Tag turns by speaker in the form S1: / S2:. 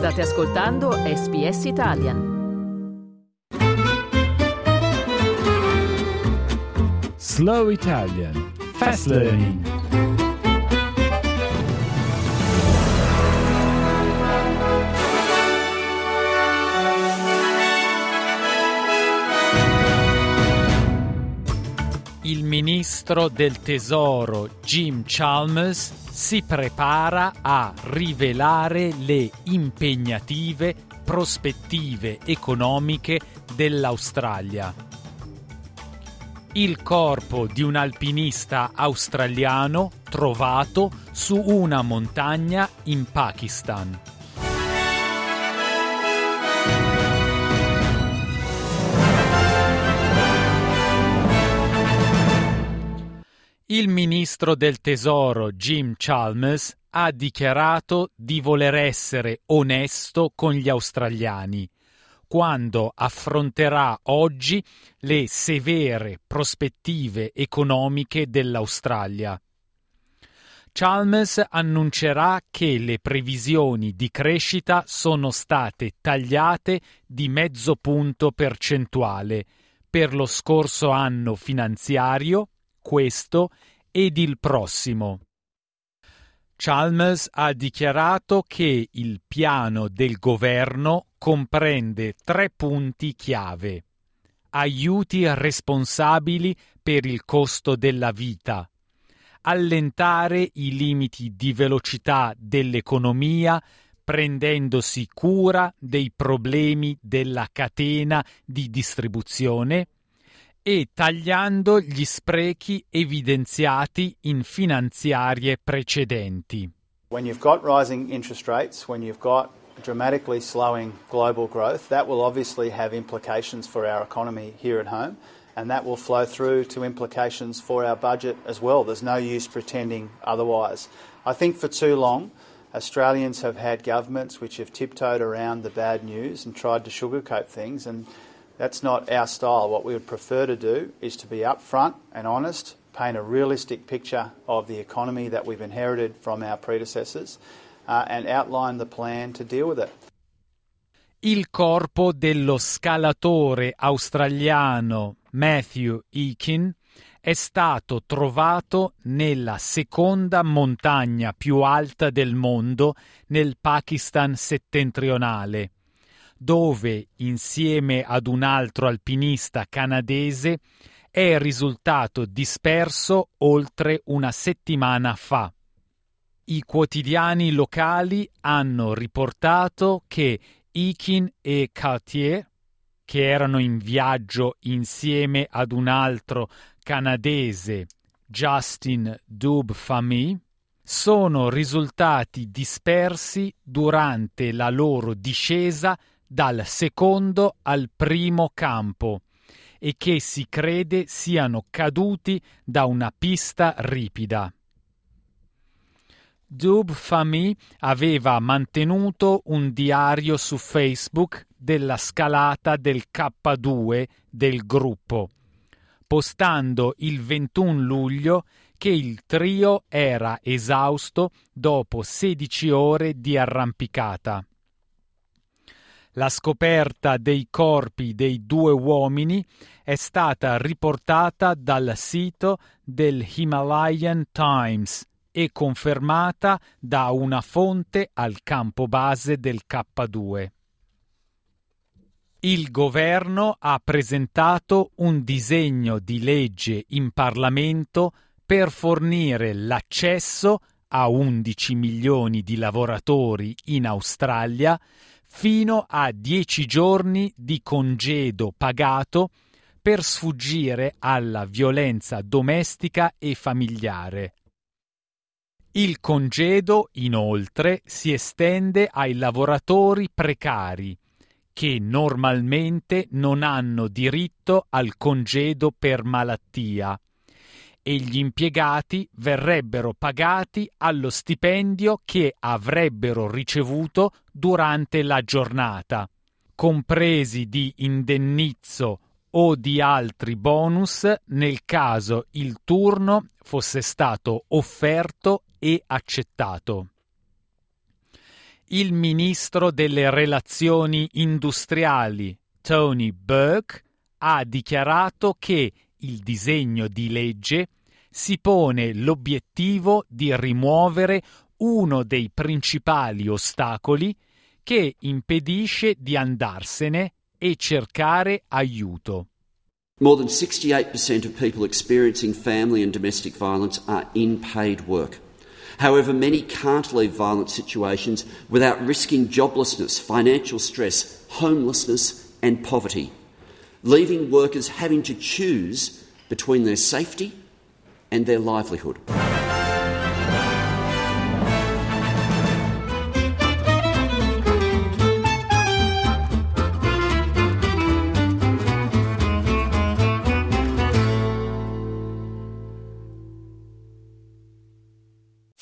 S1: State ascoltando SBS Italian.
S2: Slow Italian Fast Learning.
S3: Ministro del tesoro Jim Chalmers si prepara a rivelare le impegnative prospettive economiche dell'Australia. Il corpo di un alpinista australiano trovato su una montagna in Pakistan. Il ministro del tesoro Jim Chalmers ha dichiarato di voler essere onesto con gli australiani quando affronterà oggi le severe prospettive economiche dell'Australia. Chalmers annuncerà che le previsioni di crescita sono state tagliate di mezzo punto percentuale per lo scorso anno finanziario questo ed il prossimo. Chalmers ha dichiarato che il piano del governo comprende tre punti chiave. Aiuti responsabili per il costo della vita, allentare i limiti di velocità dell'economia prendendosi cura dei problemi della catena di distribuzione, e tagliando gli sprechi evidenziati in finanziarie precedenti.
S4: When you've got rising interest rates, when you've got dramatically slowing global growth, that will obviously have implications for our economy here at home, and that will flow through to implications for our budget as well. There's no use pretending otherwise. I think for too long, Australians have had governments which have tiptoed around the bad news and tried to sugarcoat things, and that's not our style. What we would prefer to do is to be upfront and honest, paint a realistic picture of the economy that we've inherited from our predecessors, uh, and outline the plan to deal with it.
S3: Il corpo dello scalatore australiano Matthew Eakin è stato trovato nella seconda montagna più alta del mondo nel Pakistan settentrionale dove, insieme ad un altro alpinista canadese, è risultato disperso oltre una settimana fa. I quotidiani locali hanno riportato che Ikin e Cartier, che erano in viaggio insieme ad un altro canadese, Justin Dubfamy, sono risultati dispersi durante la loro discesa dal secondo al primo campo e che si crede siano caduti da una pista ripida. Dub Fami aveva mantenuto un diario su Facebook della scalata del K2 del gruppo, postando il 21 luglio che il trio era esausto dopo 16 ore di arrampicata. La scoperta dei corpi dei due uomini è stata riportata dal sito del Himalayan Times e confermata da una fonte al campo base del K2. Il governo ha presentato un disegno di legge in Parlamento per fornire l'accesso a 11 milioni di lavoratori in Australia fino a 10 giorni di congedo pagato per sfuggire alla violenza domestica e familiare. Il congedo, inoltre, si estende ai lavoratori precari, che normalmente non hanno diritto al congedo per malattia e gli impiegati verrebbero pagati allo stipendio che avrebbero ricevuto durante la giornata, compresi di indennizzo o di altri bonus nel caso il turno fosse stato offerto e accettato. il ministro delle relazioni industriali Tony Burke ha dichiarato che il disegno di legge si pone l'obiettivo di rimuovere uno dei principali ostacoli che impedisce di andarsene e cercare aiuto.
S5: More than 68% of people experiencing family and domestic violence are in paid work. However, many can't leave violent situations without risking joblessness, financial stress, homelessness, and poverty, leaving workers having to choose between their safety and their livelihood.